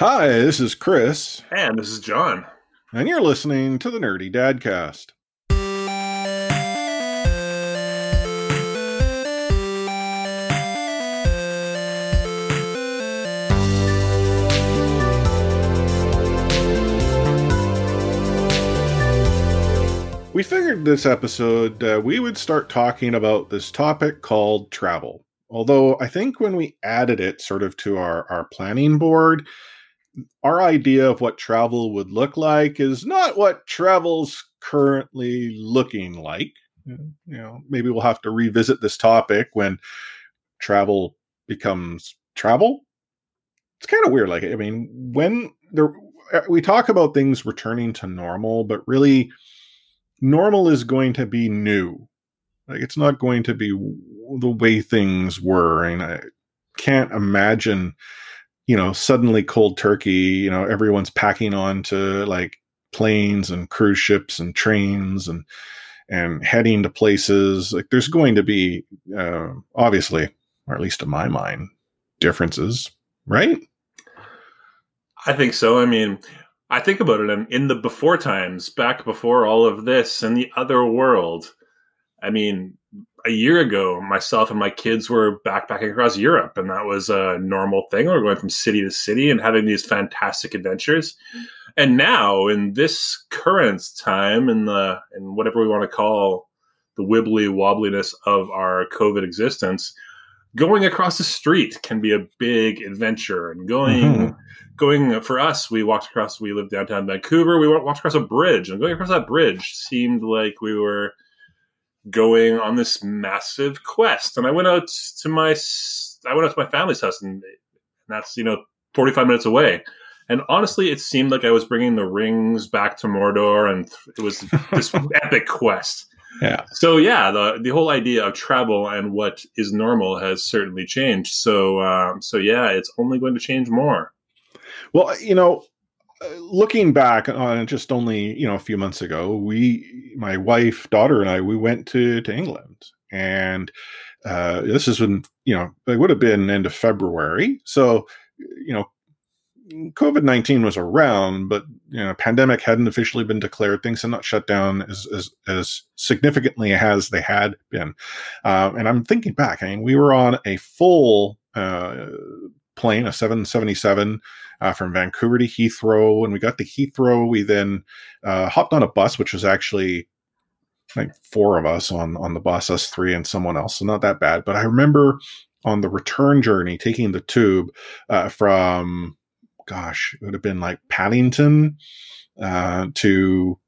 Hi, this is Chris. And this is John. And you're listening to the Nerdy Dadcast. We figured this episode uh, we would start talking about this topic called travel. Although I think when we added it sort of to our, our planning board, our idea of what travel would look like is not what travel's currently looking like. You know, maybe we'll have to revisit this topic when travel becomes travel. It's kind of weird. Like, I mean, when there, uh, we talk about things returning to normal, but really, normal is going to be new. Like, it's not going to be the way things were. And I can't imagine you know, suddenly cold turkey, you know, everyone's packing on to like planes and cruise ships and trains and and heading to places. Like there's going to be uh, obviously, or at least in my mind, differences, right? I think so. I mean, I think about it in the before times, back before all of this and the other world. I mean, a year ago, myself and my kids were backpacking across Europe, and that was a normal thing. We are going from city to city and having these fantastic adventures. And now, in this current time, in the in whatever we want to call the wibbly wobbliness of our COVID existence, going across the street can be a big adventure. And going mm-hmm. going for us, we walked across. We lived downtown Vancouver. We walked across a bridge, and going across that bridge seemed like we were going on this massive quest. And I went out to my I went out to my family's house, and that's you know 45 minutes away. And honestly, it seemed like I was bringing the rings back to Mordor, and it was this epic quest. Yeah. So yeah, the the whole idea of travel and what is normal has certainly changed. So um, so yeah, it's only going to change more. Well, you know, looking back on just only you know a few months ago we my wife daughter and i we went to to england. And uh, this is when you know it would have been end of february. So you know covid-19 was around but you know pandemic hadn't officially been declared. Things had not shut down as as, as significantly as they had been. Um, and i'm thinking back i mean we were on a full uh, plane a 777 uh, from Vancouver to Heathrow. When we got to Heathrow, we then uh, hopped on a bus, which was actually like four of us on on the bus, us three and someone else, so not that bad. But I remember on the return journey taking the tube uh, from, gosh, it would have been like Paddington uh, to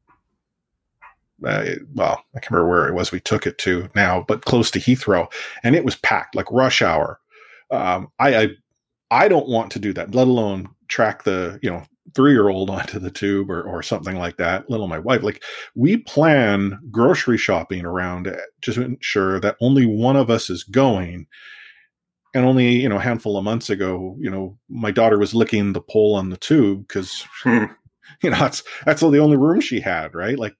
uh, well, I can't remember where it was we took it to now, but close to Heathrow, and it was packed like rush hour. Um, I, I, I don't want to do that, let alone track the you know three year old onto the tube or, or something like that little my wife. Like we plan grocery shopping around just to ensure that only one of us is going. And only you know a handful of months ago you know my daughter was licking the pole on the tube because hmm. you know that's that's the only room she had right? Like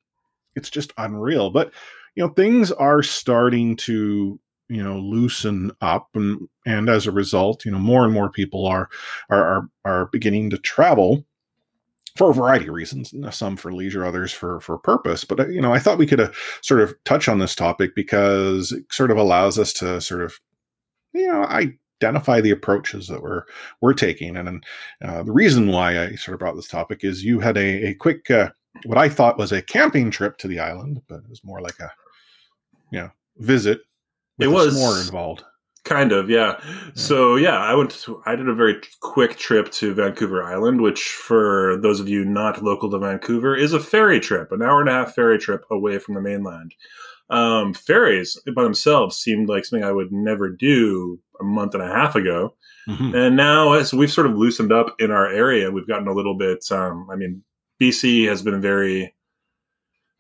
it's just unreal. But you know things are starting to you know loosen up and and as a result you know more and more people are are are, are beginning to travel for a variety of reasons some for leisure others for for purpose. But uh, you know i thought we could uh, sort of touch on this topic because it sort of allows us to sort of you know identify the approaches that we're we're taking. And uh, the reason why i sort of brought this topic is you had a, a quick uh, what i thought was a camping trip to the island but it was more like a you know visit it was more involved. Kind of, yeah. yeah. So yeah, I went. To, I did a very quick trip to Vancouver Island, which, for those of you not local to Vancouver, is a ferry trip, an hour and a half ferry trip away from the mainland. Um, ferries by themselves seemed like something I would never do a month and a half ago, mm-hmm. and now as we've sort of loosened up in our area, we've gotten a little bit. Um, I mean, BC has been very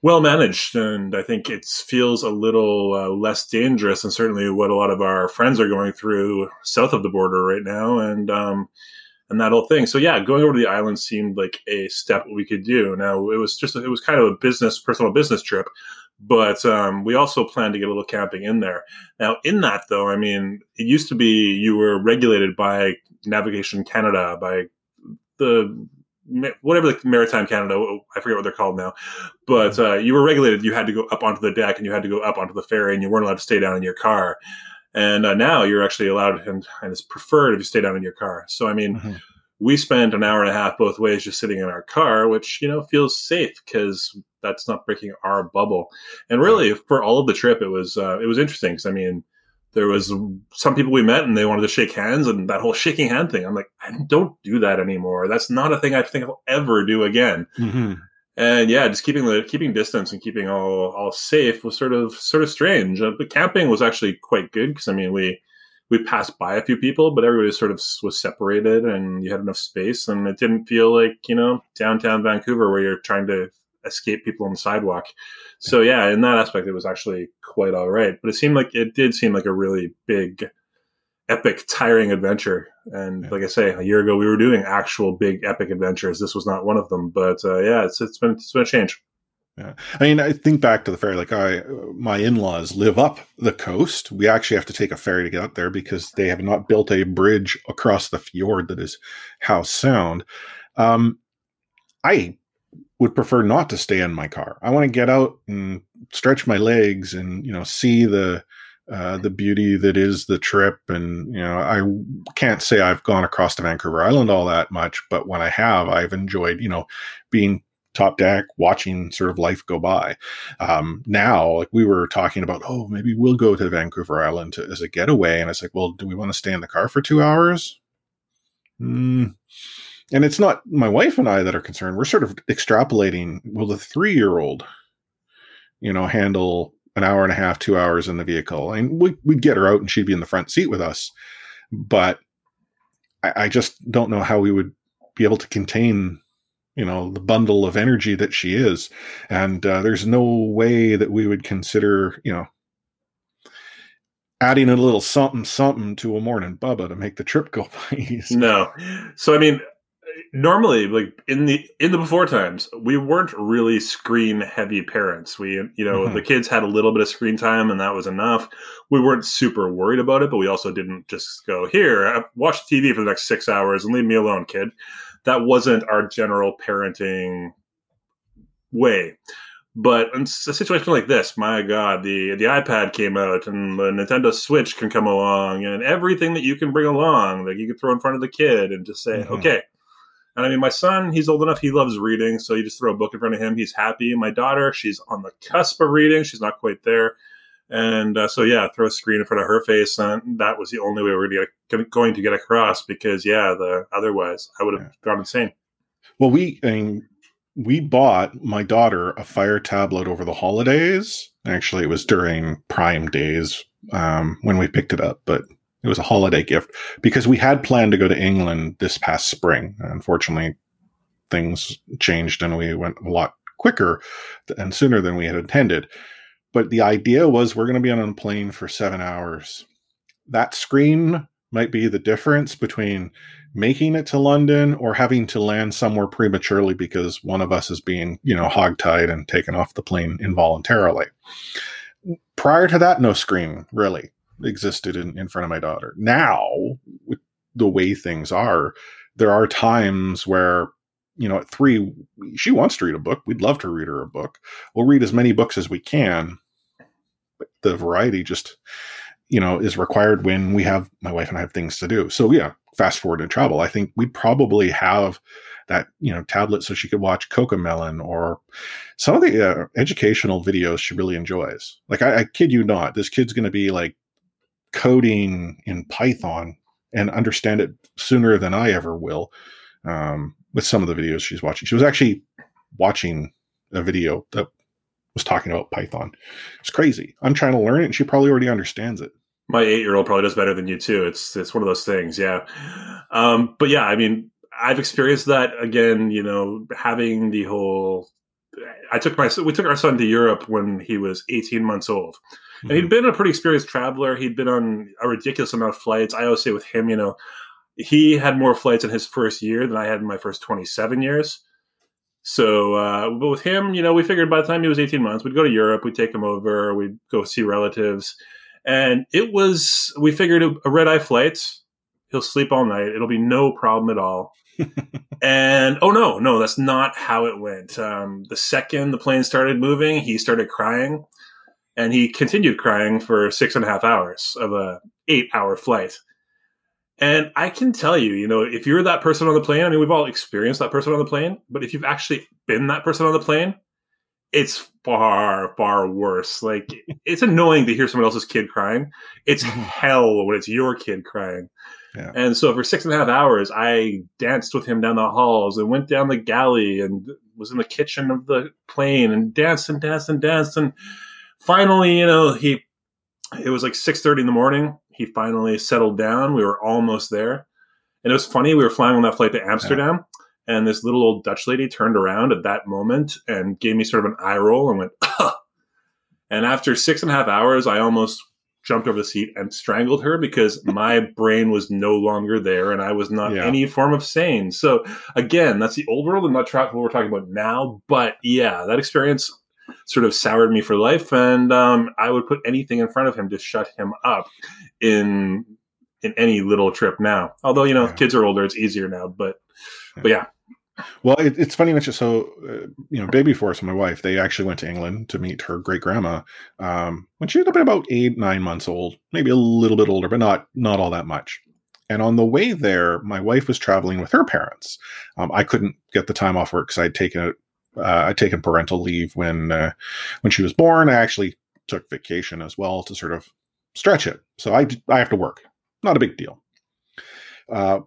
well managed, and I think it feels a little uh, less dangerous, and certainly what a lot of our friends are going through south of the border right now, and um, and that whole thing. So yeah, going over to the island seemed like a step we could do. Now it was just it was kind of a business, personal business trip, but um, we also planned to get a little camping in there. Now in that though, I mean, it used to be you were regulated by Navigation Canada by the whatever the maritime Canada, I forget what they're called now, but uh, you were regulated. You had to go up onto the deck and you had to go up onto the ferry, and you weren't allowed to stay down in your car. And uh, now you're actually allowed, and, and, it's preferred if you stay down in your car. So I mean, mm-hmm. we spent an hour and a half both ways just sitting in our car, which you know feels safe because that's not breaking our bubble. And really, for all of the trip, it was uh, it was interesting because I mean there was some people we met and they wanted to shake hands and that whole shaking hand thing. I'm like, I don't do that anymore. That's not a thing I think I'll ever do again. Mm-hmm. And yeah, just keeping the keeping distance and keeping all all safe was sort of sort of strange. Uh, but camping was actually quite good because I mean we we passed by a few people, but everybody sort of was separated and you had enough space and it didn't feel like you know downtown Vancouver where you're trying to escape people on the sidewalk. So yeah, in that aspect, it was actually quite all right. But it seemed like it did seem like a really big, epic, tiring adventure. And yeah. like I say, a year ago we were doing actual big epic adventures. This was not one of them. But uh, yeah, it's it's been it's been a change. Yeah. I mean, I think back to the ferry. Like, I, my in-laws live up the coast. We actually have to take a ferry to get up there because they have not built a bridge across the fjord that is Howe Sound. Um, I would prefer not to stay in my car. I want to get out and stretch my legs and you know see the uh, the beauty that is the trip. And you know, I can't say I've gone across to Vancouver Island all that much, but when I have, I've enjoyed you know being top deck, watching sort of life go by. Um, now, like we were talking about, oh, maybe we'll go to Vancouver Island to, as a getaway, and it's like, well, do we want to stay in the car for two hours? Mm, and it's not my wife and I that are concerned. We're sort of extrapolating. Will the three year old, you know, handle an hour and a half, two hours in the vehicle? And we, would get her out and she'd be in the front seat with us. But I, I just don't know how we would be able to contain, you know, the bundle of energy that she is. And uh, there's no way that we would consider, you know, adding a little something something to a morning bubba to make the trip go by easy. No. So I mean, normally like in the in the before times we weren't really screen heavy parents we you know mm-hmm. the kids had a little bit of screen time and that was enough we weren't super worried about it but we also didn't just go here uh, watch tv for the next six hours and leave me alone kid that wasn't our general parenting way but in a situation like this, my God, the the iPad came out and the Nintendo Switch can come along and everything that you can bring along that you can throw in front of the kid and just say, mm-hmm. okay, and I mean, my son, he's old enough, he loves reading. So you just throw a book in front of him, he's happy. My daughter, she's on the cusp of reading, she's not quite there. And uh, so, yeah, throw a screen in front of her face. And that was the only way we were going to get across because, yeah, the otherwise I would have yeah. gone insane. Well, we, I mean, we bought my daughter a fire tablet over the holidays. Actually, it was during Prime days um, when we picked it up, but it was a holiday gift because we had planned to go to England this past spring. Unfortunately, things changed and we went a lot quicker and sooner than we had intended. But the idea was we're going to be on a plane for seven hours. That screen might be the difference between making it to London or having to land somewhere prematurely because one of us is being, you know, hogtied and taken off the plane involuntarily. Prior to that, no screen, really existed in, in front of my daughter. Now, with the way things are, there are times where, you know, at three, she wants to read a book. We'd love to read her a book. We'll read as many books as we can. But the variety just, you know, is required when we have my wife and I have things to do. So yeah, fast forward to travel. I think we'd probably have that you know tablet so she could watch Cocomelon or some of the uh, educational videos she really enjoys. Like I, I kid you not, this kid's going to be like coding in Python and understand it sooner than I ever will um, with some of the videos she's watching. She was actually watching a video that was talking about Python. It's crazy. I'm trying to learn it, and she probably already understands it. My eight year old probably does better than you too. It's it's one of those things, yeah. Um, but yeah, I mean, I've experienced that again. You know, having the whole. I took my we took our son to Europe when he was 18 months old, and he'd been a pretty experienced traveler. He'd been on a ridiculous amount of flights. I always say with him, you know, he had more flights in his first year than I had in my first 27 years. So, uh, but with him, you know, we figured by the time he was 18 months, we'd go to Europe, we'd take him over, we'd go see relatives. And it was, we figured a red eye flight, he'll sleep all night. It'll be no problem at all. and oh no, no, that's not how it went. Um, the second the plane started moving, he started crying, and he continued crying for six and a half hours of a eight hour flight. And I can tell you, you know, if you're that person on the plane, I mean, we've all experienced that person on the plane, but if you've actually been that person on the plane, it's far, far worse. Like, it's annoying to hear someone else's kid crying. It's hell when it's your kid crying. Yeah. And so for six and a half hours, I danced with him down the halls and went down the galley and was in the kitchen of the plane and danced and danced and danced. And finally, you know, he, it was like 6.30 in the morning. He finally settled down. We were almost there. And it was funny. We were flying on that flight to Amsterdam. Yeah. And this little old Dutch lady turned around at that moment and gave me sort of an eye roll and went, Ugh. and after six and a half hours, I almost jumped over the seat and strangled her because my brain was no longer there and I was not yeah. any form of sane. So again, that's the old world and not what we're talking about now. But yeah, that experience sort of soured me for life, and um, I would put anything in front of him to shut him up in in any little trip now. Although you know, yeah. kids are older, it's easier now. But but yeah, well, it, it's funny mention. So, uh, you know, Baby Force, my wife, they actually went to England to meet her great grandma um, when she had been about eight, nine months old, maybe a little bit older, but not not all that much. And on the way there, my wife was traveling with her parents. Um, I couldn't get the time off work because I'd taken it. Uh, I'd taken parental leave when uh, when she was born. I actually took vacation as well to sort of stretch it. So I I have to work. Not a big deal. Uh,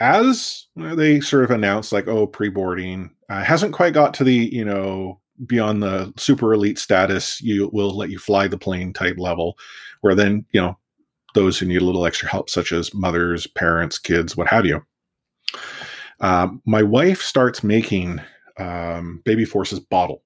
as they sort of announced, like, oh, pre boarding uh, hasn't quite got to the, you know, beyond the super elite status, you will let you fly the plane type level, where then, you know, those who need a little extra help, such as mothers, parents, kids, what have you. Um, my wife starts making um, Baby Force's bottle,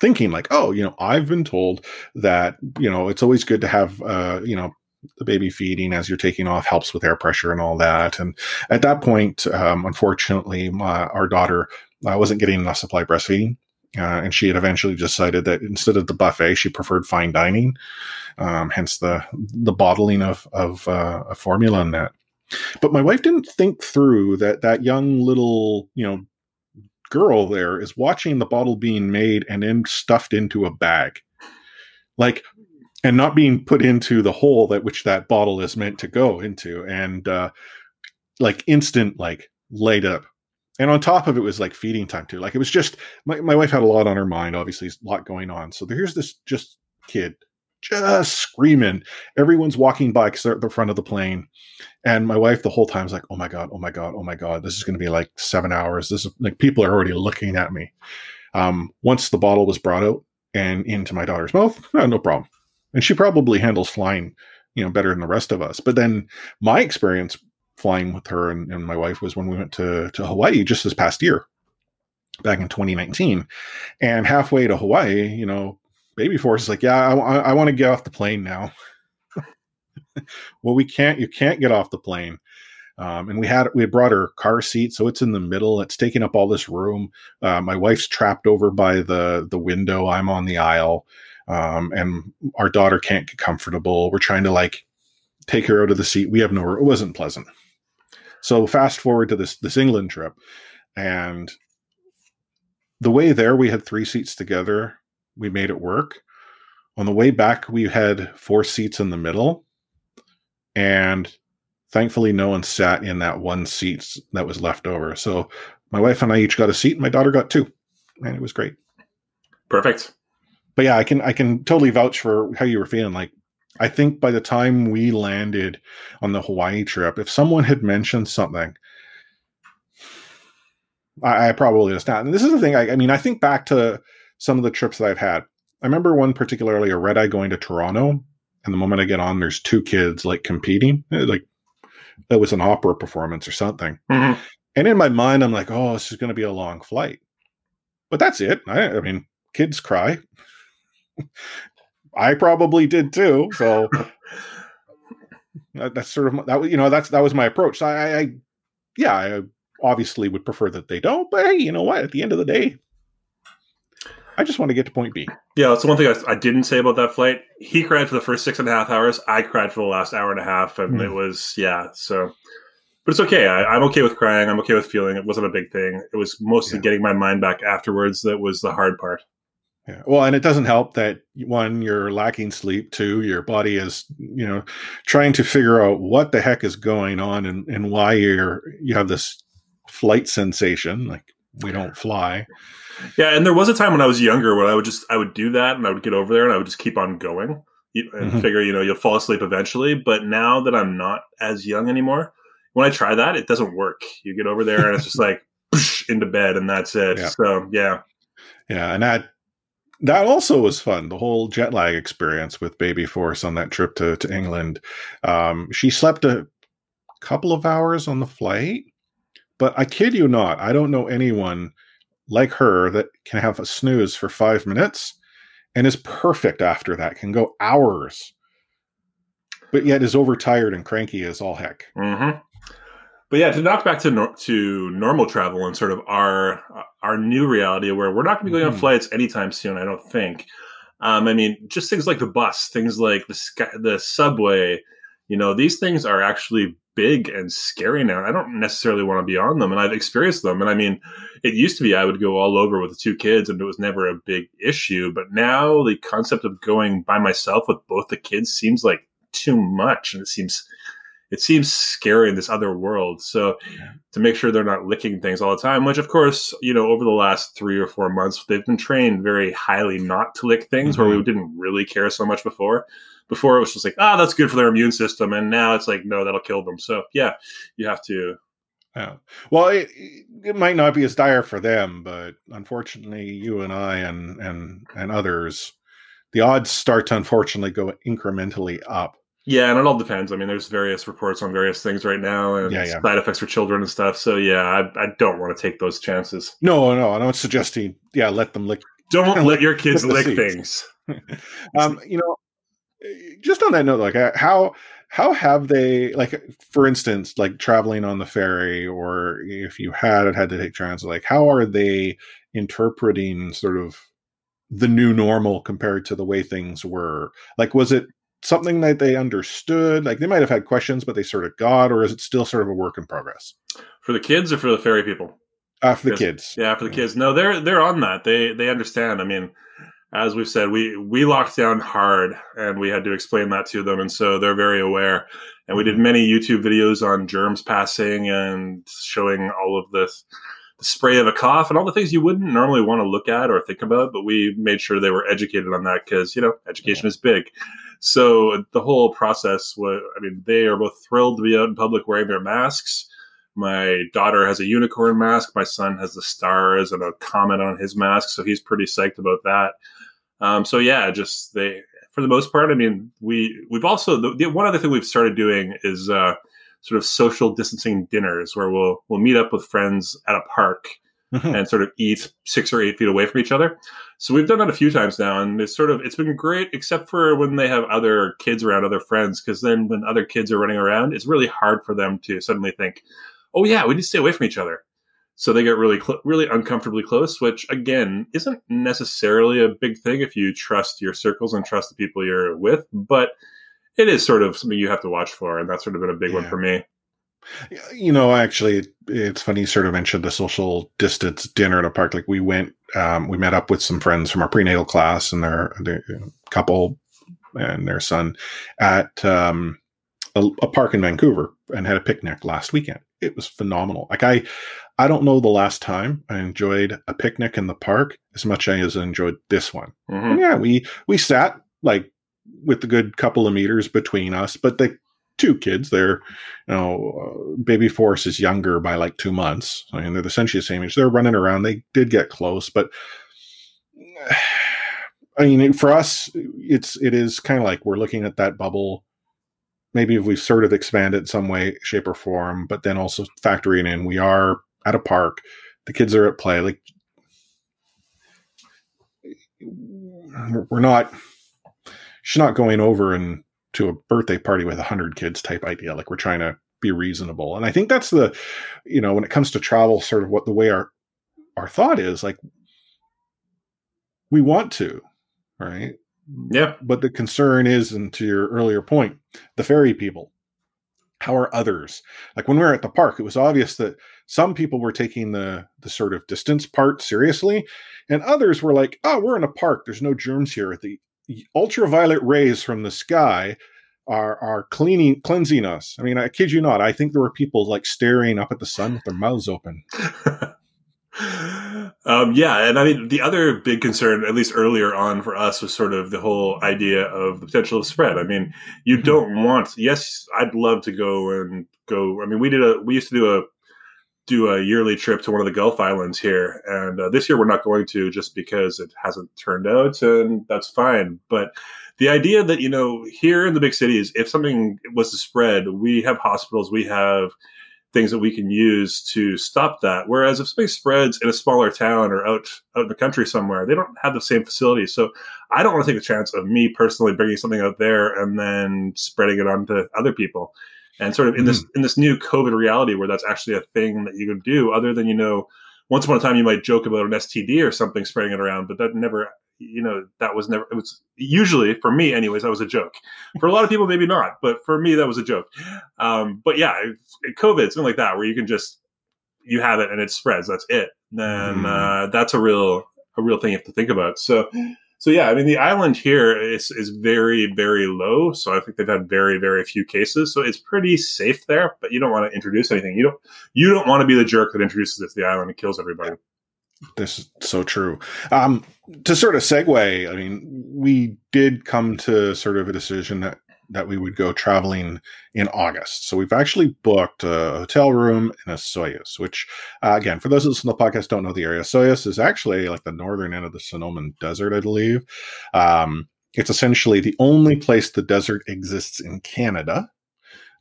thinking like, oh, you know, I've been told that you know it's always good to have uh, you know the baby feeding as you're taking off helps with air pressure and all that. And at that point, um, unfortunately, my, our daughter uh, wasn't getting enough supply breastfeeding. Uh, and she had eventually decided that instead of the buffet, she preferred fine dining, um, hence the the bottling of of uh, a formula in that. But my wife didn't think through that that young little you know girl there is watching the bottle being made and then stuffed into a bag. Like and not being put into the hole that which that bottle is meant to go into and uh like instant like laid up. And on top of it was like feeding time too. Like it was just my, my wife had a lot on her mind obviously a lot going on. So here's this just kid just screaming. Everyone's walking by because they're at the front of the plane. And my wife the whole time is like oh my god oh my god oh my god this is going to be like seven hours. This is like people are already looking at me. Um once the bottle was brought out and into my daughter's mouth no problem. And she probably handles flying, you know, better than the rest of us. But then my experience flying with her and, and my wife was when we went to to Hawaii just this past year, back in 2019, and halfway to Hawaii, you know, Baby Force is like, yeah, I, I want to get off the plane now. well, we can't. You can't get off the plane. Um, and we had we had brought her car seat, so it's in the middle. It's taking up all this room. Uh, my wife's trapped over by the the window. I'm on the aisle um, and our daughter can't get comfortable. We're trying to like take her out of the seat. We have nowhere. It wasn't pleasant. So fast forward to this this England trip, and the way there we had three seats together. We made it work. On the way back, we had four seats in the middle, and thankfully, no one sat in that one seat that was left over. So my wife and I each got a seat. And my daughter got two, and it was great. Perfect but yeah, I can I can totally vouch for how you were feeling. Like I think by the time we landed on the Hawaii trip, if someone had mentioned something, I, I probably just not. And this is the thing. I, I, mean, I think back to some of the trips that I've had. I remember one particularly a red eye going to Toronto, and the moment I get on, there's two kids like competing, eh, like it was an opera performance or something. Mm-hmm. And in my mind, I'm like, oh, this is going to be a long flight. But that's it. I, I mean, kids cry. I probably did too. So that's sort of that. You know, that's that was my approach. So I, I, yeah, I obviously would prefer that they don't. But hey, you know what? At the end of the day, I just want to get to point B. Yeah, that's one thing I, I, didn't say about that flight. He cried for the first six and a half hours. I cried for the last hour and a half, and mm. it was yeah. So but it's okay. I, am okay with crying. I'm okay with feeling. It wasn't a big thing. It was mostly yeah. getting my mind back afterwards that was the hard part. Yeah. Well, and it doesn't help that one, you're lacking sleep. Two, your body is, you know, trying to figure out what the heck is going on and, and why you're you have this flight sensation. Like we don't fly. Yeah, and there was a time when I was younger when I would just I would do that and I would get over there and I would just keep on going and mm-hmm. figure you know you'll fall asleep eventually. But now that I'm not as young anymore, when I try that, it doesn't work. You get over there and it's just like into bed and that's it. Yeah. So yeah, yeah, and that that also was fun. The whole jet lag experience with Baby Force on that trip to to England. Um, she slept a couple of hours on the flight, but I kid you not, I don't know anyone like her that can have a snooze for five minutes and is perfect after that, can go hours, but yet is overtired and cranky as all heck. Mm-hmm. But yeah, to knock back to nor- to normal travel and sort of our our new reality where we're not going to be going mm-hmm. on flights anytime soon. I don't think. Um, I mean, just things like the bus, things like the sky, the subway. You know, these things are actually big and scary now. I don't necessarily want to be on them, and I've experienced them. And I mean, it used to be I would go all over with the two kids, and it was never a big issue. But now the concept of going by myself with both the kids seems like too much, and it seems it seems scary in this other world. So yeah. to make sure they're not licking things all the time, which of course, you know, over the last three or four months, they've been trained very highly not to lick things mm-hmm. where we mm-hmm. didn't really care so much before. Before it was just like, ah, oh, that's good for their immune system. And now it's like, no, that'll kill them. So yeah, you have to. Yeah. Well, it, it might not be as dire for them, but unfortunately, you and I and, and, and others, the odds start to unfortunately go incrementally up yeah, and it all depends. I mean, there's various reports on various things right now, and yeah, yeah. side effects for children and stuff. So yeah, I, I don't want to take those chances. No, no, I'm not suggesting. Yeah, let them lick. Don't let your kids lick things. um, you know, just on that note, like uh, how how have they like for instance like traveling on the ferry or if you had had to take transit like how are they interpreting sort of the new normal compared to the way things were like was it something that they understood? Like they might have had questions, but they sort of got, or is it still sort of a work in progress? For the kids or for the ferry people? Uh, for the kids. Yeah, for the kids. No, they're they're on that. They they understand. I mean, as we've said, we we locked down hard, and we had to explain that to them, and so they're very aware. And we did mm-hmm. many YouTube videos on germs passing and showing all of this the spray of a cough and all the things you wouldn't normally want to look at or think about, but we made sure they were educated on that because you know education yeah. is big. So the whole process was, I mean, they are both thrilled to be out in public wearing their masks. My daughter has a unicorn mask. My son has the stars and a comment on his mask. So he's pretty psyched about that. Um, so yeah, just they, for the most part, I mean, we, we've also, the, the one other thing we've started doing is, uh, sort of social distancing dinners where we'll, we'll meet up with friends at a park and sort of eat six or eight feet away from each other. So we've done that a few times now, and it's sort of it's been great, except for when they have other kids around, other friends, because then when other kids are running around, it's really hard for them to suddenly think, "Oh yeah, we need to stay away from each other." So they get really, cl- really uncomfortably close, which again isn't necessarily a big thing if you trust your circles and trust the people you're with, but it is sort of something you have to watch for, and that's sort of been a big yeah. one for me. You know, actually, it's funny you sort of mentioned the social distance dinner at a park. Like we went, um, we met up with some friends from our prenatal class and their, their couple and their son at um, a, a, park in Vancouver and had a picnic last weekend. It was phenomenal. Like I, I don't know the last time I enjoyed a picnic in the park as much as I enjoyed this one. Mm-hmm. yeah, we we sat like with the good couple of meters between us, but the two kids. They're, you know, uh, baby Force is younger by like two months. I mean, they're essentially the same age. They're running around. They did get close, but I mean, for us, it's it is kind of like we're looking at that bubble. Maybe if we've sort of expand expanded some way, shape, or form, but then also factoring in we are at a park, the kids are at play. Like we're not. She's not going over and to a birthday party with a hundred kids type idea. Like we're trying to be reasonable. And I think that's the, you know, when it comes to travel, sort of what the way our our thought is like we want to, right? Yeah. But the concern is, and to your earlier point, the ferry people. How are others? Like when we were at the park it was obvious that some people were taking the the sort of distance part seriously and others were like oh we're in a park. There's no germs here. The ultraviolet rays from the sky are are cleaning cleansing us. I mean i kid you not i think there were people like staring up at the sun with their mouths open um, yeah, and I mean the other big concern, at least earlier on for us, was sort of the whole idea of the potential of spread. I mean, you mm-hmm. don't want. Yes, I'd love to go and go. I mean, we did a. We used to do a do a yearly trip to one of the Gulf Islands here, and uh, this year we're not going to just because it hasn't turned out, and that's fine. But the idea that you know here in the big cities, if something was to spread, we have hospitals, we have things that we can use to stop that. Whereas if something spreads in a smaller town or out out in the country somewhere, they don't have the same facilities. So I don't want to take a chance of me personally bringing something out there and then spreading it on to other people. And sort of in mm-hmm. this in this new COVID reality where that's actually a thing that you can do, other than you know, once upon a time you might joke about an STD or something spreading it around, but that never you know that was never it was usually for me anyways that was a joke. For a lot of people maybe not but for me that was a joke. Um, but yeah covid something like that where you can just you have it and it spreads that's it. Then mm. uh, that's a real a real thing you have to think about. So so yeah i mean the island here is is very very low so i think they've had very very few cases so it's pretty safe there but you don't want to introduce anything you don't you don't want to be the jerk that introduces it to the island and kills everybody this is so true. Um, to sort of segue, I mean, we did come to sort of a decision that that we would go traveling in August. So we've actually booked a hotel room in Osoyoos, which, uh, again, for those who listen to the podcast don't know the area, Osoyoos is actually like the northern end of the Sonoran Desert, I believe. Um, it's essentially the only place the desert exists in Canada.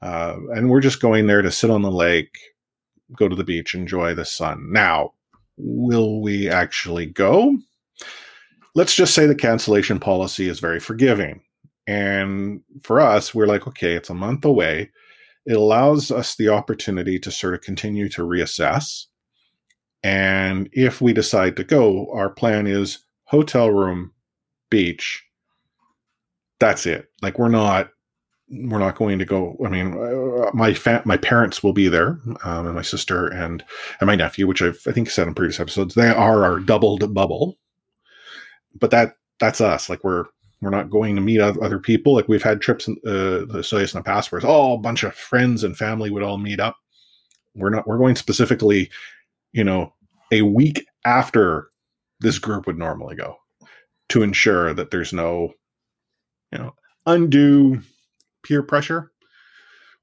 Uh, and we're just going there to sit on the lake, go to the beach, enjoy the sun. Now, will we actually go? Let's just say the cancellation policy is very forgiving. And for us, we're like, okay, it's a month away. It allows us the opportunity to sort of continue to reassess. And if we decide to go, our plan is hotel room, beach. That's it. Like we're not we're not going to go. I mean, uh, my fa- my parents will be there, um, and my sister and and my nephew, which I've I think said in previous episodes, they are our doubled bubble. But that that's us. Like we're we're not going to meet other people. Like we've had trips in uh, the Osoyoos in the past where it's all a bunch of friends and family would all meet up. We're not. We're going specifically, you know, a week after this group would normally go to ensure that there's no, you know, undue peer pressure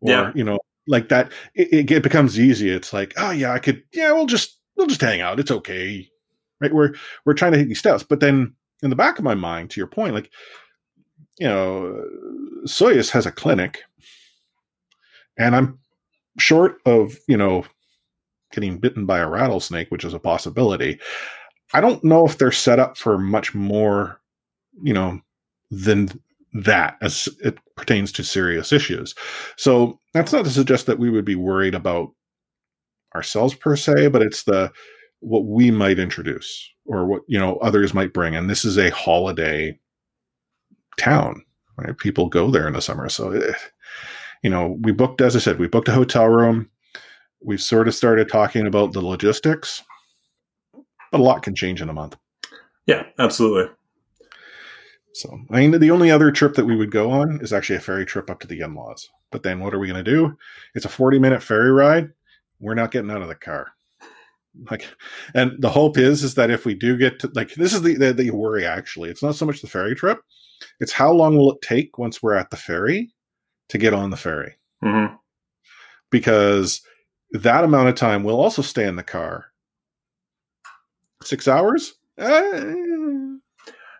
or yeah. you know like that it, it, becomes easy it's like oh yeah i could yeah we'll just we'll just hang out it's okay right we're we're trying to hit these steps but then in the back of my mind to your point like you know Osoyoos has a clinic and i'm short of you know getting bitten by a rattlesnake which is a possibility i don't know if they're set up for much more you know than that as it pertains to serious issues. So that's not to suggest that we would be worried about ourselves per se, but it's the what we might introduce or what you know others might bring. And this is a holiday town. Right? People go there in the summer, so eh, you know we booked, as I said, we booked a hotel room. We've sort of started talking about the logistics, but a lot can change in a month. Yeah, absolutely. So, I mean, the only other trip that we would go on is actually a ferry trip up to the in laws. But then what are we going to do? It's a 40 minute ferry ride. We're not getting out of the car. Like, and the hope is, is that if we do get to, like, this is the, the, the worry actually. It's not so much the ferry trip, it's how long will it take once we're at the ferry to get on the ferry? Mm-hmm. Because that amount of time we'll also stay in the car. Six hours? Uh,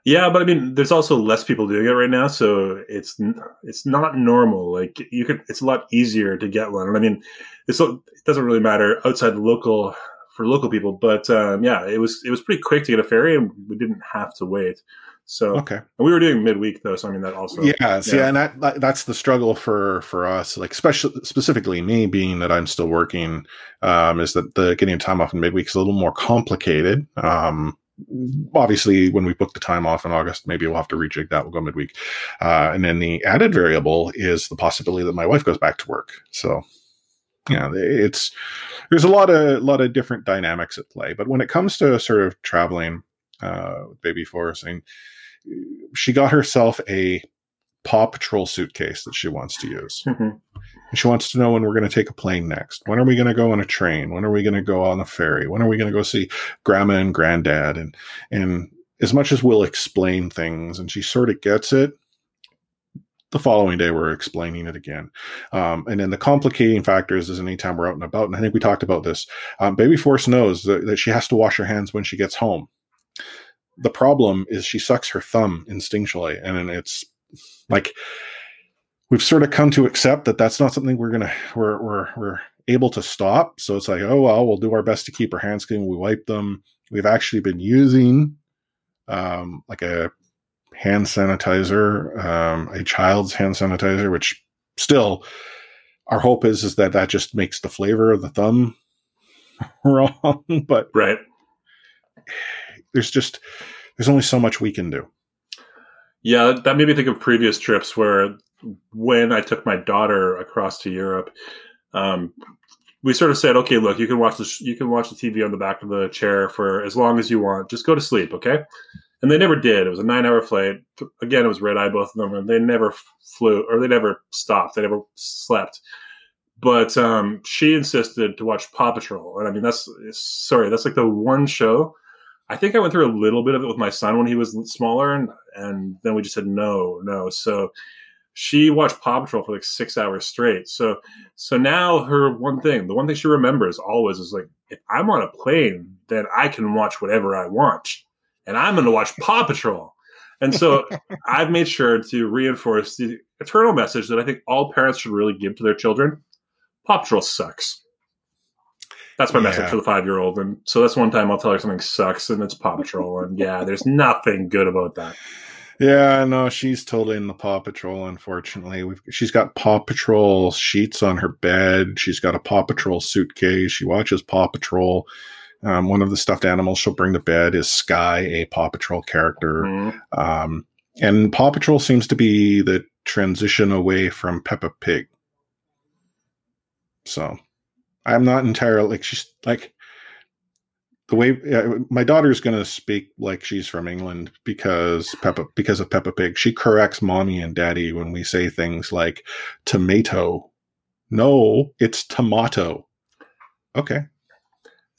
yeah, but I mean, there's also less people doing it right now, so it's it's not normal. Like you could, it's a lot easier to get one. And I mean, it's it doesn't really matter outside the local for local people, but um, yeah, it was it was pretty quick to get a ferry, and we didn't have to wait. So okay, and we were doing midweek though, so I mean that also yeah, yeah and that, that's the struggle for for us, like especially specifically me being that I'm still working, um, is that the getting time off in midweek is a little more complicated. Um, obviously, when we book the time off in August, maybe we'll have to rejig that. We'll go midweek. Uh, and then the added variable is the possibility that my wife goes back to work. So, yeah, it's there's a lot of a lot of different dynamics at play. But when it comes to sort of traveling, uh, baby force, and she got herself a Paw Patrol suitcase that she wants to use. Mm-hmm. She wants to know when we're going to take a plane next. When are we going to go on a train? When are we going to go on a ferry? When are we going to go see grandma and granddad? And and as much as we'll explain things, and she sort of gets it, the following day we're explaining it again. Um, and then the complicating factors is anytime we're out and about, and I think we talked about this. Um, Baby Force knows that, that she has to wash her hands when she gets home. The problem is she sucks her thumb instinctually, and it's like we've sort of come to accept that that's not something we're gonna we're we're we're able to stop. So it's like, oh well, we'll do our best to keep our hands clean. We wipe them. We've actually been using um, like a hand sanitizer, um, a child's hand sanitizer, which still our hope is is that that just makes the flavor of the thumb wrong. but right, there's just there's only so much we can do. Yeah, that made me think of previous trips where when I took my daughter across to Europe, um, we sort of said, okay, look, you can watch the you can watch the TV on the back of the chair for as long as you want. Just go to sleep, okay? And they never did. It was a nine hour flight. Again, it was red eye, both of them, and they never flew or they never stopped. They never slept. But um, she insisted to watch Paw Patrol, and I mean that's sorry, that's like the one show I think I went through a little bit of it with my son when he was smaller, and and then we just said no, no. So she watched Paw Patrol for like six hours straight. So so now her one thing, the one thing she remembers always is like, if I'm on a plane, then I can watch whatever I want, and I'm going to watch Paw Patrol. And so I've made sure to reinforce the eternal message that I think all parents should really give to their children: Paw Patrol sucks. That's my yeah. message for the five year old. And so that's one time I'll tell her something sucks and it's Paw Patrol. and yeah, there's nothing good about that. Yeah, no, she's totally in the Paw Patrol. Unfortunately, We've, she's got Paw Patrol sheets on her bed. She's got a Paw Patrol suitcase. She watches Paw Patrol. Um, one of the stuffed animals she'll bring to bed is Sky, a Paw Patrol character. Mm-hmm. Um, and Paw Patrol seems to be the transition away from Peppa Pig. So I'm not entirely like she's like the way uh, my daughter's going to speak like she's from England because Peppa because of Peppa Pig. She corrects mommy and daddy when we say things like tomato. No, it's tomato. Okay.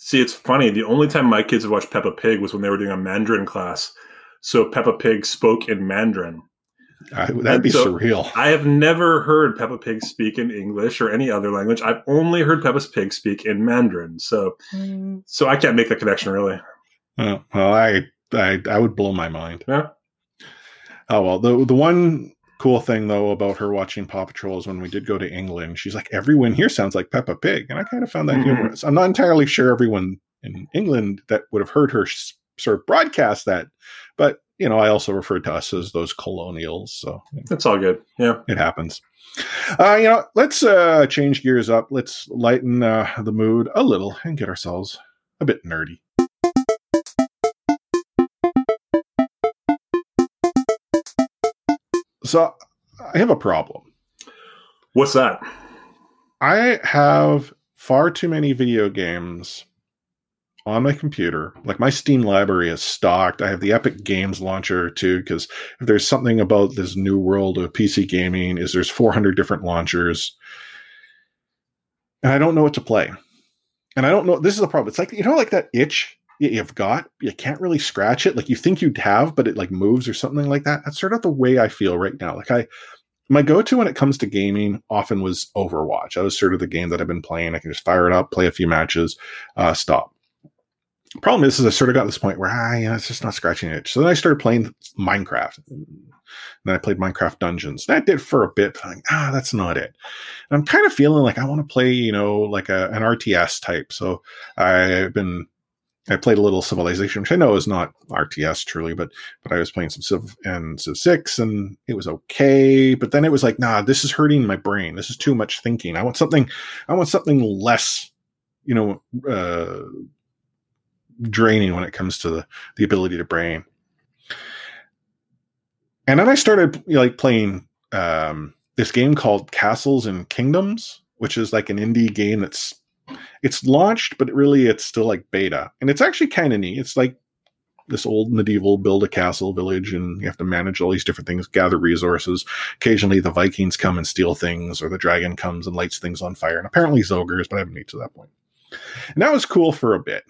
See, it's funny. The only time my kids have watched Peppa Pig was when they were doing a Mandarin class. So Peppa Pig spoke in Mandarin. I, that'd be so surreal. I have never heard Peppa Pig speak in English or any other language. I've only heard Peppa Pig speak in Mandarin. So, mm. so I can't make the connection really. Oh, well, I, I, I would blow my mind. Yeah. Oh well, the the one cool thing though about her watching Paw Patrol is when we did go to England, she's like, everyone here sounds like Peppa Pig, and I kind of found that mm-hmm. humorous. I'm not entirely sure everyone in England that would have heard her sort of broadcast that, but you know, I also referred to us as those colonials. So that's all good. Yeah, it happens. Uh, you know, let's uh, change gears up. Let's lighten uh, the mood a little and get ourselves a bit nerdy. So I have a problem. What's that? I have far too many video games on my computer. Like my Steam library is stocked. I have the Epic Games launcher too, because if there's something about this new world of PC gaming, is there's 400 different launchers, and I don't know what to play. And I don't know. This is the problem. It's like you know, like that itch you've got, you can't really scratch it. Like you think you'd have, but it like moves or something like that. That's sort of the way I feel right now. Like I. My go-to when it comes to gaming often was Overwatch. That was sort of the game that I've been playing. I can just fire it up, play a few matches, uh, stop problem is, is I sort of got this point where ah, yeah, it's just not scratching it. So then I started playing Minecraft. And then I played Minecraft Dungeons. That did for a bit. But like, ah, that's not it. And I'm kind of feeling like I want to play, you know, like a, an RTS type. So I've been, I played a little Civilization, which I know is not RTS truly, but but I was playing some Civ and Civ Six, and it was okay. But then it was like, nah, this is hurting my brain. This is too much thinking. I want something. I want something less, you know, uh, draining when it comes to the, the ability to brain. And then I started like playing um, this game called Castles and Kingdoms, which is like an indie game that's it's launched, but really it's still like beta, and it's actually kind of neat. It's like this old medieval build a castle village, and you have to manage all these different things, gather resources. Occasionally, the Vikings come and steal things, or the dragon comes and lights things on fire. And apparently, Zogers, but I haven't made to that point. And that was cool for a bit.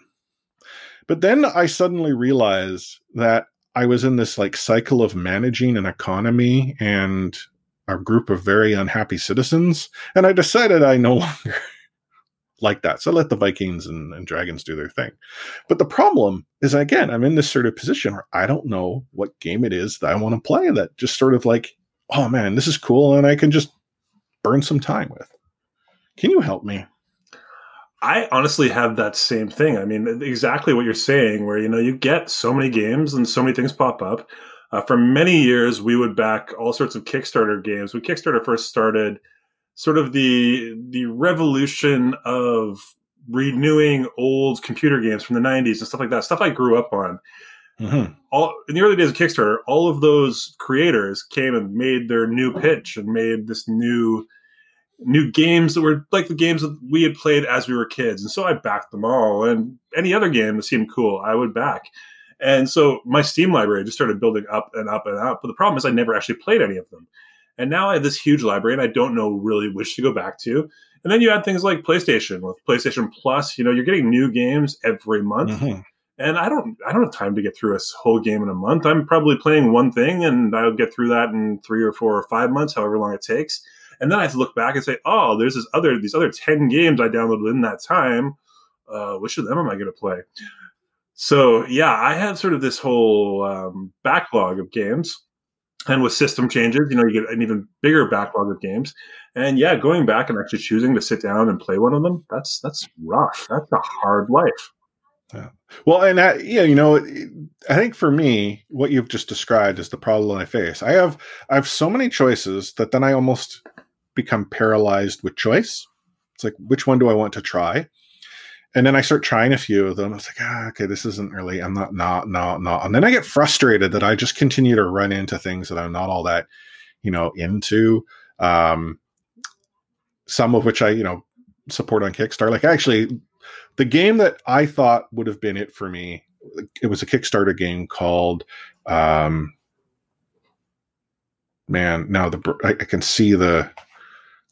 But then I suddenly realized that I was in this like cycle of managing an economy and a group of very unhappy citizens, and I decided I no longer like that. So let the Vikings and, and, dragons do their thing. But the problem is, again, I'm in this sort of position where I don't know what game it is that I want to play that just sort of like, oh man, this is cool, and I can just burn some time with. Can you help me? I honestly have that same thing. I mean, exactly what you're saying, where you know you get so many games and so many things pop up. Uh, for many years, we would back all sorts of Kickstarter games. When Kickstarter first started, sort of the the revolution of renewing old computer games from the 90s and stuff like that, stuff I grew up on. Mm-hmm. All in the early days of Kickstarter, all of those creators came and made their new pitch and made this new new games that were like the games that we had played as we were kids. And so I backed them all. And any other game that seemed cool, I would back. And so my Steam library just started building up and up and up. But the problem is I never actually played any of them. And now I have this huge library and I don't know really which to go back to. And then you add things like PlayStation with PlayStation Plus, you know, you're getting new games every month. Mm-hmm. And I don't I don't have time to get through a whole game in a month. I'm probably playing one thing and I'll get through that in 3 or 4 or 5 months, however long it takes and then I have to look back and say, oh, there's this other these other ten games I downloaded in that time. Uh, which of them am I going to play? So yeah, I have sort of this whole um, backlog of games, and with system changes, you know, you get an even bigger backlog of games. And yeah, going back and actually choosing to sit down and play one of them, that's that's rough. That's a hard life. Yeah. Well, and that, yeah, you know, I think for me, what you've just described is the problem I face. I have I have so many choices that then I almost become paralyzed with choice. It's like, which one do I want to try? And then I start trying a few of them. It's like, ah, okay, this isn't really, I'm not, not, not, not. And then I get frustrated that I just continue to run into things that I'm not all that, you know, into. Um, some of which I, you know, support on Kickstarter. Like actually, the game that I thought would have been it for me, it was a Kickstarter game called, um, man, now the I, I can see the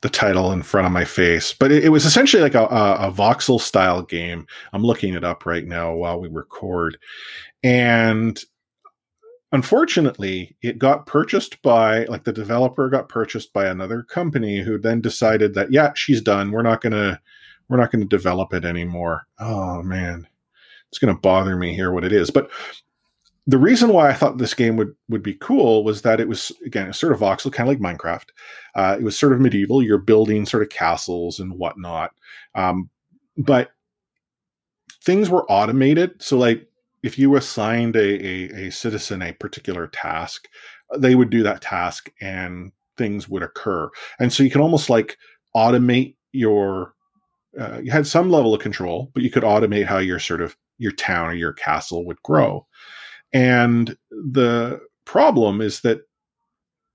the title in front of my face, but it, it was essentially like a, a, a, voxel style game. I'm looking it up right now while we record. And unfortunately, it got purchased by, like, the developer got purchased by another company who then decided that, yeah, she's done. We're not going to, we're not going to develop it anymore. Oh, man. It's going to bother me here what it is. But the reason why I thought this game would would be cool was that it was again sort of voxel, kind of like Minecraft. Uh, it was sort of medieval. You're building sort of castles and whatnot, um, but things were automated. So, like if you assigned a, a, a citizen a particular task, they would do that task and things would occur. And so you can almost like automate your. Uh, you had some level of control, but you could automate how your sort of your town or your castle would grow. And the problem is that,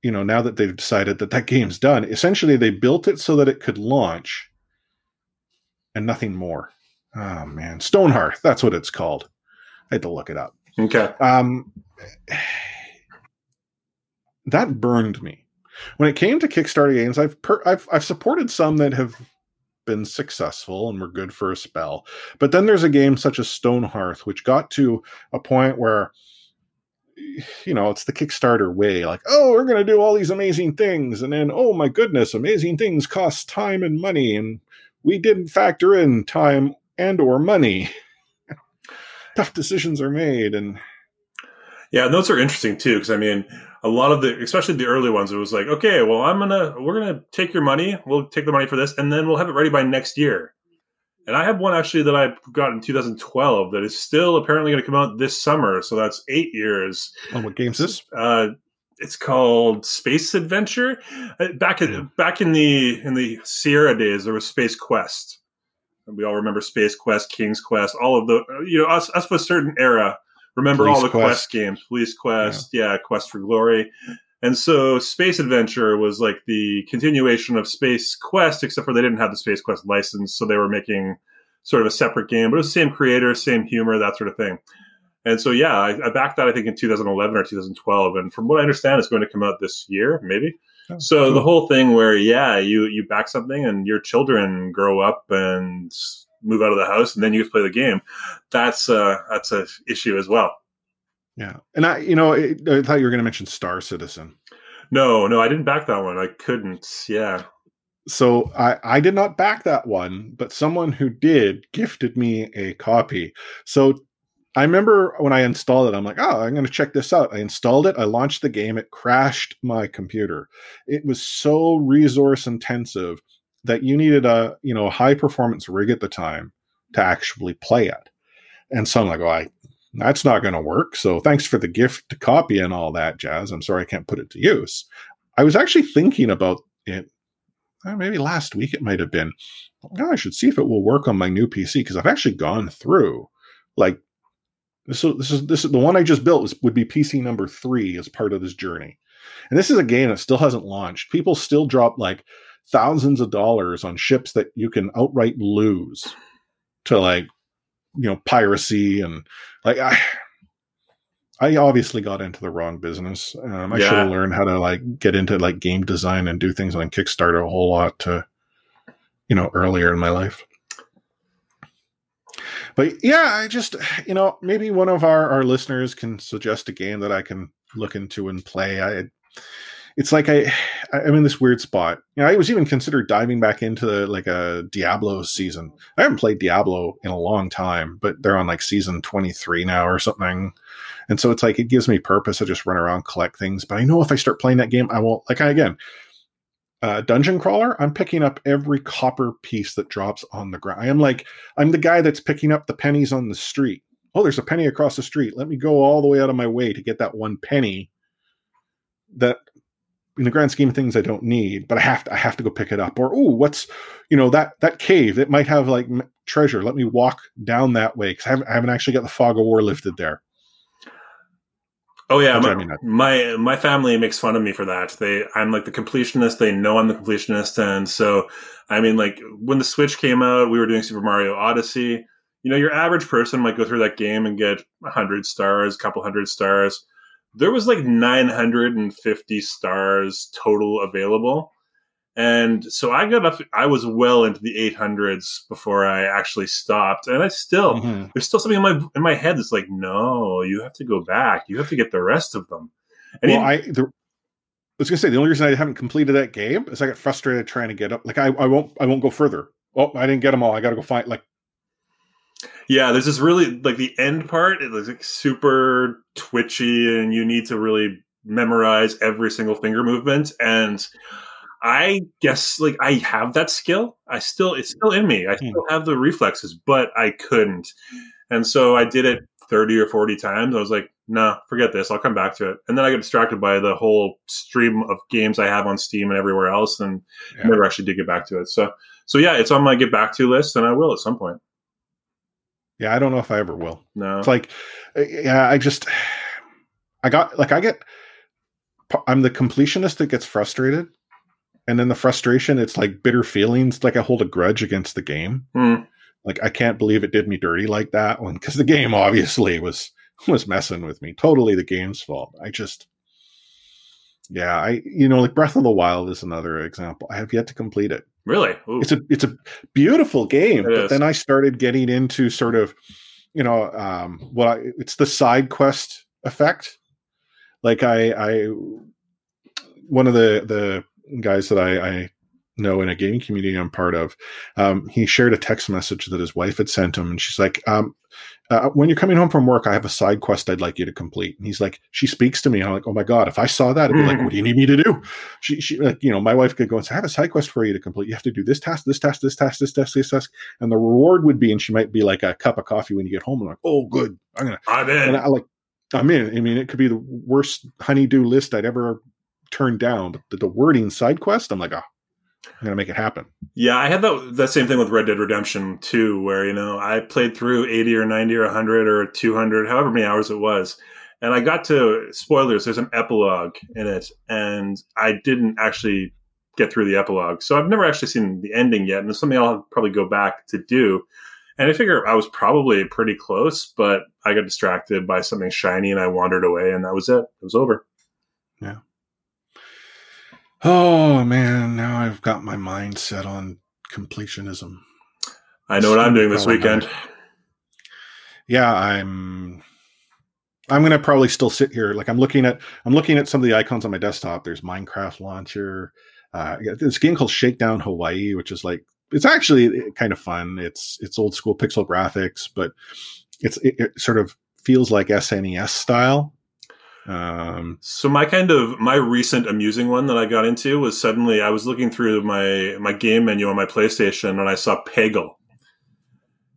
you know, now that they've decided that that game's done, essentially they built it so that it could launch and nothing more. Oh man, Stonehearth, that's what it's called. I had to look it up. Okay. Um, that burned me. When it came to Kickstarter games, I've per- I've I've supported some that have been successful and were good for a spell. But then there's a game such as Stonehearth, which got to a point where you know, it's the Kickstarter way, like, oh, we're going to do all these amazing things. And then, oh my goodness, amazing things cost time and money. And we didn't factor in time and or money. Tough decisions are made. And yeah, and those are interesting too, because I mean, a lot of the, especially the early ones, it was like, okay, well, I'm gonna, we're gonna take your money, we'll take the money for this, and then we'll have it ready by next year. And I have one actually that I got in 2012 that is still apparently going to come out this summer. So that's eight years. Oh, what game's this? Uh, it's called SpaceVenture. Uh, back in yeah. back in the in the Sierra days, there was Space Quest, We all remember Space Quest, King's Quest, all of the you know us us of a certain era remember Police all the Quest. Quest. games, Police Quest, yeah. yeah, Quest for Glory. And so SpaceVenture was like the continuation of Space Quest, except for they didn't have the Space Quest license, so they were making sort of a separate game, but it was the same creator, same humor, that sort of thing. And so, yeah, I, I backed that I think in 2011 or 2012, and from what I understand, it's going to come out this year, maybe. Oh, so cool. the whole thing where, yeah, you you back something and your children grow up and move out of the house, and then you play the game. That's uh, that's a issue as well. Yeah, and I, you know, I thought you were going to mention Star Citizen. No, no, I didn't back that one. I couldn't. Yeah. So I, I did not back that one, but someone who did gifted me a copy. So I remember when I installed it, I'm like, oh, I'm going to check this out. I installed it, I launched the game, it crashed my computer. It was so resource intensive that you needed a you know a high performance rig at the time to actually play it. And so I'm like, oh, I that's not going to work. So thanks for the gift to copy and all that jazz. I'm sorry I can't put it to use. I was actually thinking about it. Uh, maybe last week it might have been. Oh, I should see if it will work on my new PC because I've actually gone through like this. Is, this is this is the one I just built was, would be PC number three as part of this journey. And this is a game that still hasn't launched. People still drop like thousands of dollars on ships that you can outright lose to like you know piracy and like I I obviously got into the wrong business. Um, I yeah. should have learned how to like get into like game design and do things on Kickstarter a whole lot to you know earlier in my life. But yeah, I just you know maybe one of our our listeners can suggest a game that I can look into and play. I it's like I I'm in this weird spot. You know, I was even considered diving back into like a Diablo season. I haven't played Diablo in a long time, but they're on like season 23 now or something. And so it's like it gives me purpose. I just run around collect things. But I know if I start playing that game, I won't like I again. Uh, dungeon crawler, I'm picking up every copper piece that drops on the ground. I am like, I'm the guy that's picking up the pennies on the street. Oh, there's a penny across the street. Let me go all the way out of my way to get that one penny that in the grand scheme of things I don't need, but I have to I have to go pick it up. Or oh, what's you know that that cave it might have like treasure. Let me walk down that way because I haven't, I haven't actually got the fog of war lifted there. Oh yeah, my, my, my family makes fun of me for that. They I'm like the completionist. They know I'm the completionist, and so I mean, like when the Switch came out, we were doing Super Mario Odyssey. You know, your average person might go through that game and get hundred stars, a couple hundred stars there was like 950 stars total available. And so I got up, I was well into the 800s before I actually stopped. And I still, mm-hmm. there's still something in my, in my head that's like, no, you have to go back. You have to get the rest of them. And well, even, I, the, I was gonna say the only reason I haven't completed that game is I got frustrated trying to get up. Like I, I won't, I won't go further. Oh, I didn't get them all. I got to go find like yeah, there's this really like the end part. It looks like super twitchy, and you need to really memorize every single finger movement. And I guess like I have that skill. I still it's still in me. I hmm. still have the reflexes, but I couldn't. And so I did it 30 or 40 times. I was like, nah, forget this. I'll come back to it. And then I got distracted by the whole stream of games I have on Steam and everywhere else and yeah. never actually did get back to it. So so yeah, it's on my get back to list and I will at some point. Yeah, I don't know if I ever will. No, it's like, eh, yeah, I just, I got like I get, I'm the completionist that gets frustrated, and then the frustration, it's like bitter feelings, like I hold a grudge against the game. Mm. Like I can't believe it did me dirty like that one because the game obviously was was messing with me. Totally the game's fault. I just, yeah, I you know like Breath of the Wild is another example. I have yet to complete it. Really? Ooh. It's a it's a beautiful game. It but is. then I started getting into sort of, you know, um, what I, it's the side quest effect. Like I, I, one of the the guys that I, I know in a gaming community I'm part of, um, he shared a text message that his wife had sent him, and she's like, um, uh, "When you're coming home from work, I have a side quest I'd like you to complete." And he's like, "She speaks to me." I'm like, "Oh my god, if I saw that, I'd be like, what do you need me to do?" She, she, like, you know, my wife could go and say, "I have a side quest for you to complete. You have to do this task, this task, this task, this task, this task," and the reward would be, and she might be like a cup of coffee when you get home. I'm like, "Oh, good, I'm gonna." I'm in. And I like, I'm in. I mean, it could be the worst honeydew list I'd ever turned down, but the, the wording side quest, I'm like, oh, I'm gonna make it happen. Yeah, I had that that same thing with Red Dead Redemption 2, where you know I played through 80 or 90 or 100 or 200, however many hours it was, and I got to spoilers. There's an epilogue in it, and I didn't actually get through the epilogue, so I've never actually seen the ending yet, and it's something I'll probably go back to do. And I figure I was probably pretty close, but I got distracted by something shiny and I wandered away, and that was it. It was over. Yeah. Oh man, now I've got my mind set on completionism. I know what I'm doing this weekend. Yeah, I'm I'm gonna probably still sit here. Like I'm looking at I'm looking at some of the icons on my desktop. There's Minecraft launcher. Uh, this game called Shakedown Hawaii, which is like it's actually kind of fun. It's it's old school pixel graphics, but it's it, it sort of feels like SNES style. Um, so my kind of my recent amusing one that I got into was suddenly I was looking through my my game menu on my PlayStation and I saw Peggle.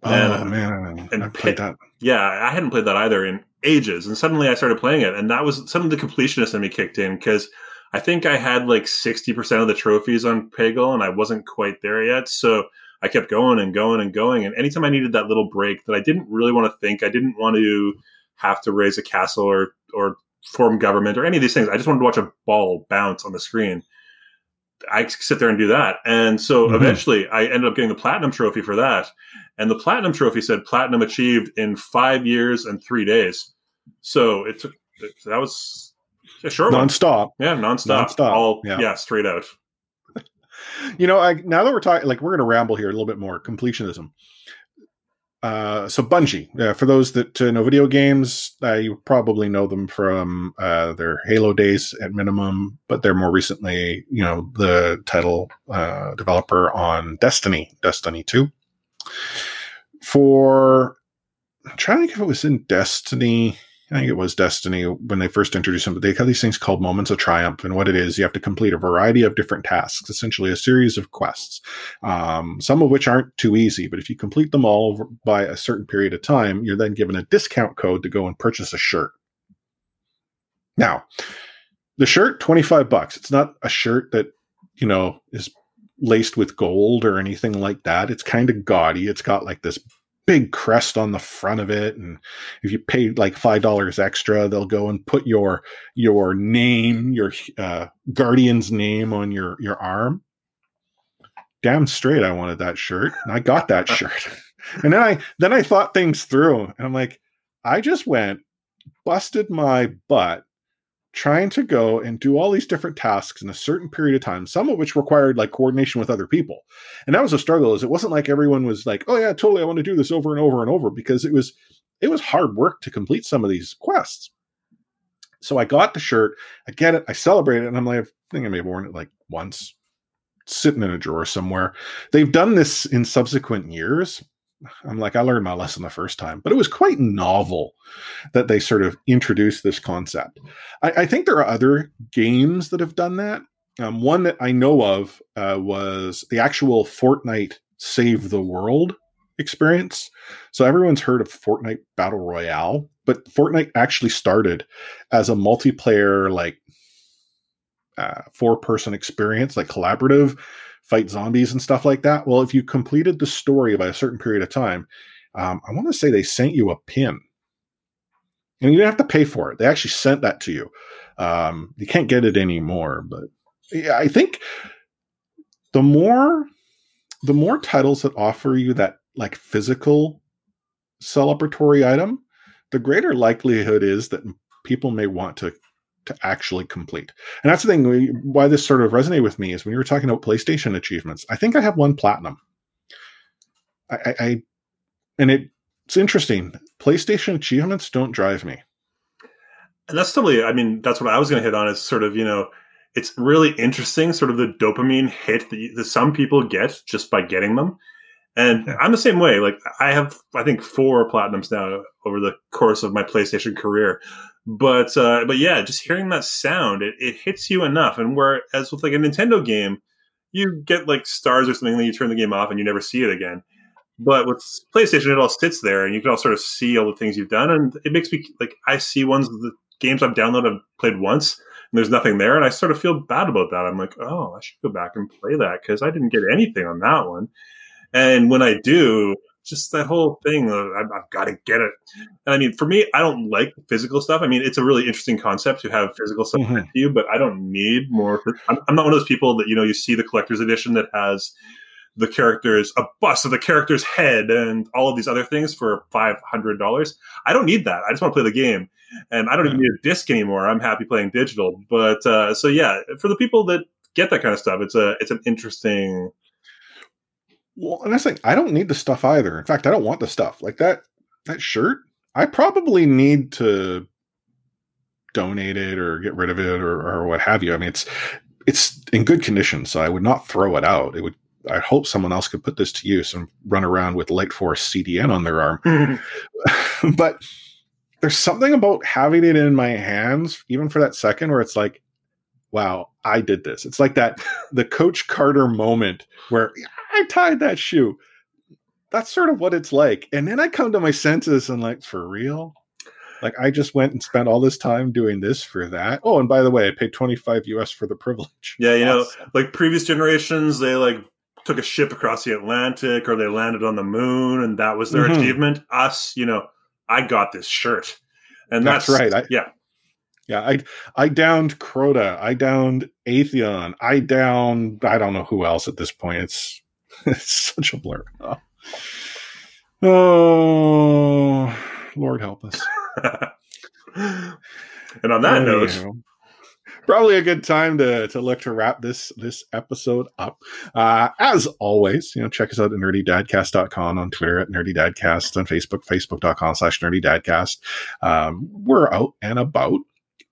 Oh man, and I played that. Yeah, I hadn't played that either in ages, and suddenly I started playing it, and that was some of the completionist in me kicked in because I think I had like sixty percent of the trophies on Peggle, and I wasn't quite there yet. So I kept going and going and going, and anytime I needed that little break that I didn't really want to think, I didn't want to have to raise a castle or or form government or any of these things. I just wanted to watch a ball bounce on the screen. I sit there and do that. And so mm-hmm. eventually I ended up getting the platinum trophy for that. And the platinum trophy said platinum achieved in five years and three days. So it took, that was a short nonstop. One. Yeah, nonstop. Nonstop. All, yeah. yeah, straight out. you know, I, now that we're talking, like, we're going to ramble here a little bit more completionism. Uh, so Bungie, uh, for those that uh, know video games, uh, you probably know them from uh, their Halo days at minimum, but they're more recently, you know, the title uh, developer on Destiny, Destiny Two. For I'm trying to think if it was in Destiny I think it was Destiny when they first introduced them, but they have these things called moments of triumph. And what it is, you have to complete a variety of different tasks, essentially a series of quests, um, some of which aren't too easy. But if you complete them all by a certain period of time, you're then given a discount code to go and purchase a shirt. Now, the shirt, 25 bucks. It's not a shirt that, you know, is laced with gold or anything like that. It's kind of gaudy. It's got like this big crest on the front of it and if you pay like five dollars extra they'll go and put your your name your uh, guardian's name on your your arm. Damn straight i wanted that shirt. And i got that shirt. And then i then i thought things through and i'm like i just went busted my butt trying to go and do all these different tasks in a certain period of time, some of which required like coordination with other people. And that was a struggle is it wasn't like everyone was like, oh yeah, totally, I want to do this over and over and over because it was it was hard work to complete some of these quests. So I got the shirt, I get it, I celebrate it, and I'm like, I think I may have worn it like once, sitting in a drawer somewhere. They've done this in subsequent years. I'm like, I learned my lesson the first time, but it was quite novel that they sort of introduced this concept. I, I think there are other games that have done that. Um, one that I know of uh, was the actual Fortnite Save the World experience. So everyone's heard of Fortnite Battle Royale, but Fortnite actually started as a multiplayer, like uh, four person experience, like collaborative fight zombies and stuff like that. Well, if you completed the story by a certain period of time, um, I want to say they sent you a pin, and you didn't have to pay for it. They actually sent that to you. Um, you can't get it anymore, but yeah, I think the more the more titles that offer you that like physical celebratory item, the greater likelihood is that people may want to to actually complete. And that's the thing why this sort of resonated with me is when you were talking about PlayStation achievements. I think I have one platinum. I, I, I and it, it's interesting. PlayStation achievements don't drive me. And that's totally. I mean, that's what I was going to hit on. Is sort of you know, it's really interesting, sort of the dopamine hit that, that some people get just by getting them. And I'm the same way. Like I have, I think four platinums now over the course of my PlayStation career. But uh, but yeah, just hearing that sound, it, it hits you enough. And whereas with like a Nintendo game, you get like stars or something, then you turn the game off and you never see it again. But with PlayStation, it all sits there, and you can all sort of see all the things you've done, and it makes me like I see ones the games I've downloaded, I've played once, and there's nothing there, and I sort of feel bad about that. I'm like, oh, I should go back and play that because I didn't get anything on that one. And when I do, just that whole thing of I've, I've got to get it. And I mean, for me, I don't like physical stuff. I mean, it's a really interesting concept to have physical stuff mm-hmm. to you, but I don't need more. I'm, I'm not one of those people that you know you see the collector's edition that has the character's a bust of the character's head and all of these other things for five hundred dollars. I don't need that. I just want to play the game, and I don't even need a disc anymore. I'm happy playing digital. But uh, so yeah, for the people that get that kind of stuff, it's a it's an interesting. Well, and I think I don't need the stuff either. In fact, I don't want the stuff like that. That shirt, I probably need to donate it or get rid of it or, or what have you. I mean, it's it's in good condition, so I would not throw it out. It would I hope someone else could put this to use and run around with Light Force CDN on their arm. Mm-hmm. but there's something about having it in my hands, even for that second, where it's like, wow, I did this. It's like that the Coach Carter moment where I tied that shoe. That's sort of what it's like. And then I come to my senses and like, for real? Like I just went and spent all this time doing this for that. Oh, and by the way, I paid 25 US for the privilege. Yeah, you awesome. know, like previous generations, they like took a ship across the Atlantic or they landed on the moon and that was their mm-hmm. achievement. Us, you know, I got this shirt. And that's, that's right. I, yeah. Yeah, I I downed Crota, I downed Atheon, I downed I don't know who else at this point. It's it's such a blur. Oh, oh Lord help us. and on that note, probably a good time to to look to wrap this this episode up. Uh, as always, you know, check us out at nerdydadcast.com on Twitter at nerdydadcast on Facebook, facebook.com slash nerdydadcast. Um, we're out and about.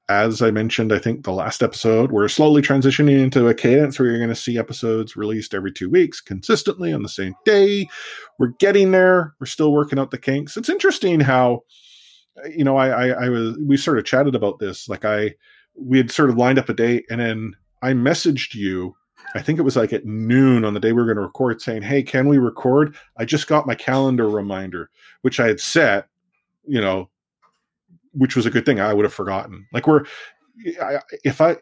As I mentioned, I think the last episode, we're slowly transitioning into a cadence where you're going to see episodes released every two weeks consistently on the same day. We're getting there. We're still working out the kinks. It's interesting how, you know, I, I, I was, we sort of chatted about this. Like I, we had sort of lined up a date and then I messaged you. I think it was like at noon on the day we were going to record saying, Hey, can we record? I just got my calendar reminder, which I had set, you know, which was a good thing. I would have forgotten. Like we're, I, if I,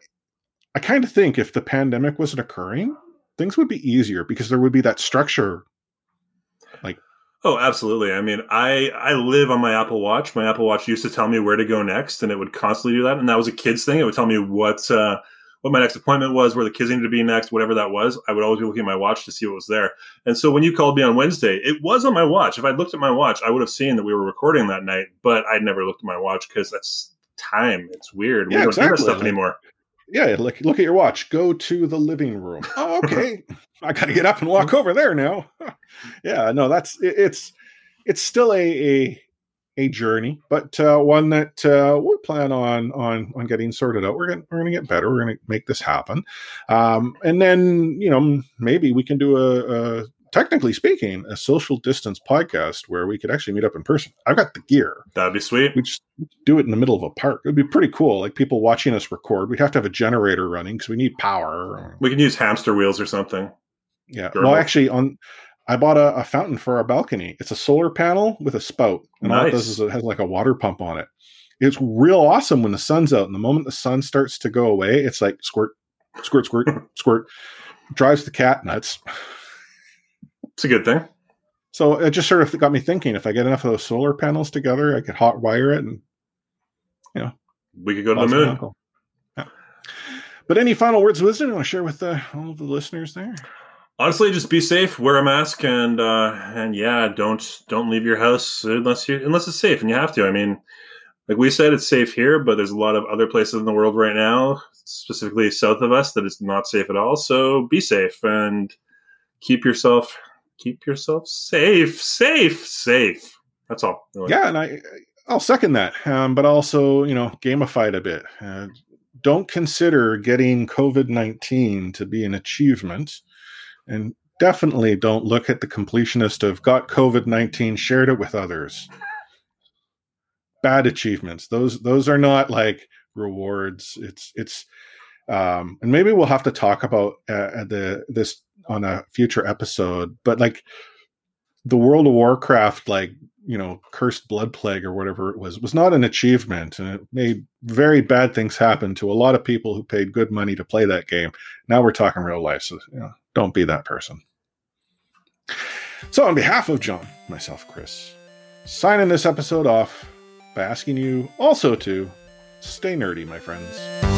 I kind of think if the pandemic wasn't occurring, things would be easier because there would be that structure like Oh, absolutely. I mean, I I live on my Apple Watch. My Apple Watch used to tell me where to go next, and it would constantly do that. And that was a kid's thing. It would tell me what uh, what my next appointment was, where the kids needed to be next, whatever that was. I would always be looking at my watch to see what was there. And so when you called me on Wednesday, it was on my watch. If I'd looked at my watch, I would have seen that we were recording that night. But I'd never looked at my watch because that's time. It's weird. Yeah, we don't exactly. do that stuff anymore. Yeah, look look at your watch. Go to the living room. Oh, okay. I got to get up and walk over there now. yeah, no, that's it, it's it's still a a, a journey, but uh, one that uh, we plan on on on getting sorted out. We're gonna we're gonna get better. We're gonna make this happen, um, and then you know maybe we can do a, a technically speaking, a social distance podcast where we could actually meet up in person. I've got the gear. That'd be sweet. We just do it in the middle of a park. It'd be pretty cool. Like people watching us record. We'd have to have a generator running because we need power. We can use hamster wheels or something. Yeah. Well, actually, on I bought a, a, fountain for our balcony. It's a solar panel with a spout, and nice. all it does is it has like a water pump on it. It's real awesome when the sun's out, and the moment the sun starts to go away, it's like squirt, squirt, squirt, squirt. Drives the cat nuts. It's a good thing. So it just sort of got me thinking: if I get enough of those solar panels together, I could hot wire it, and you know, we could go to the moon. Yeah. But any final words of wisdom you want to share with uh, all of the listeners there? Honestly just be safe wear a mask and uh and yeah don't don't leave your house unless you unless it's safe and you have to. I mean like we said it's safe here but there's a lot of other places in the world right now specifically south of us that is not safe at all so be safe and keep yourself keep yourself safe safe safe. That's all yeah and i i'll second that um, but also you know gamify it a bit. Uh, don't consider getting covid-19 to be an achievement and definitely don't look at the completionist of got COVID 19, shared it with others. Bad achievements. Those those are not like rewards. It's it's um and maybe we'll have to talk about uh, the this on a future episode, but like the World of Warcraft like you know, cursed blood plague or whatever it was, was not an achievement. And it made very bad things happen to a lot of people who paid good money to play that game. Now we're talking real life. So, you know, don't be that person. So, on behalf of John, myself, Chris, signing this episode off by asking you also to stay nerdy, my friends.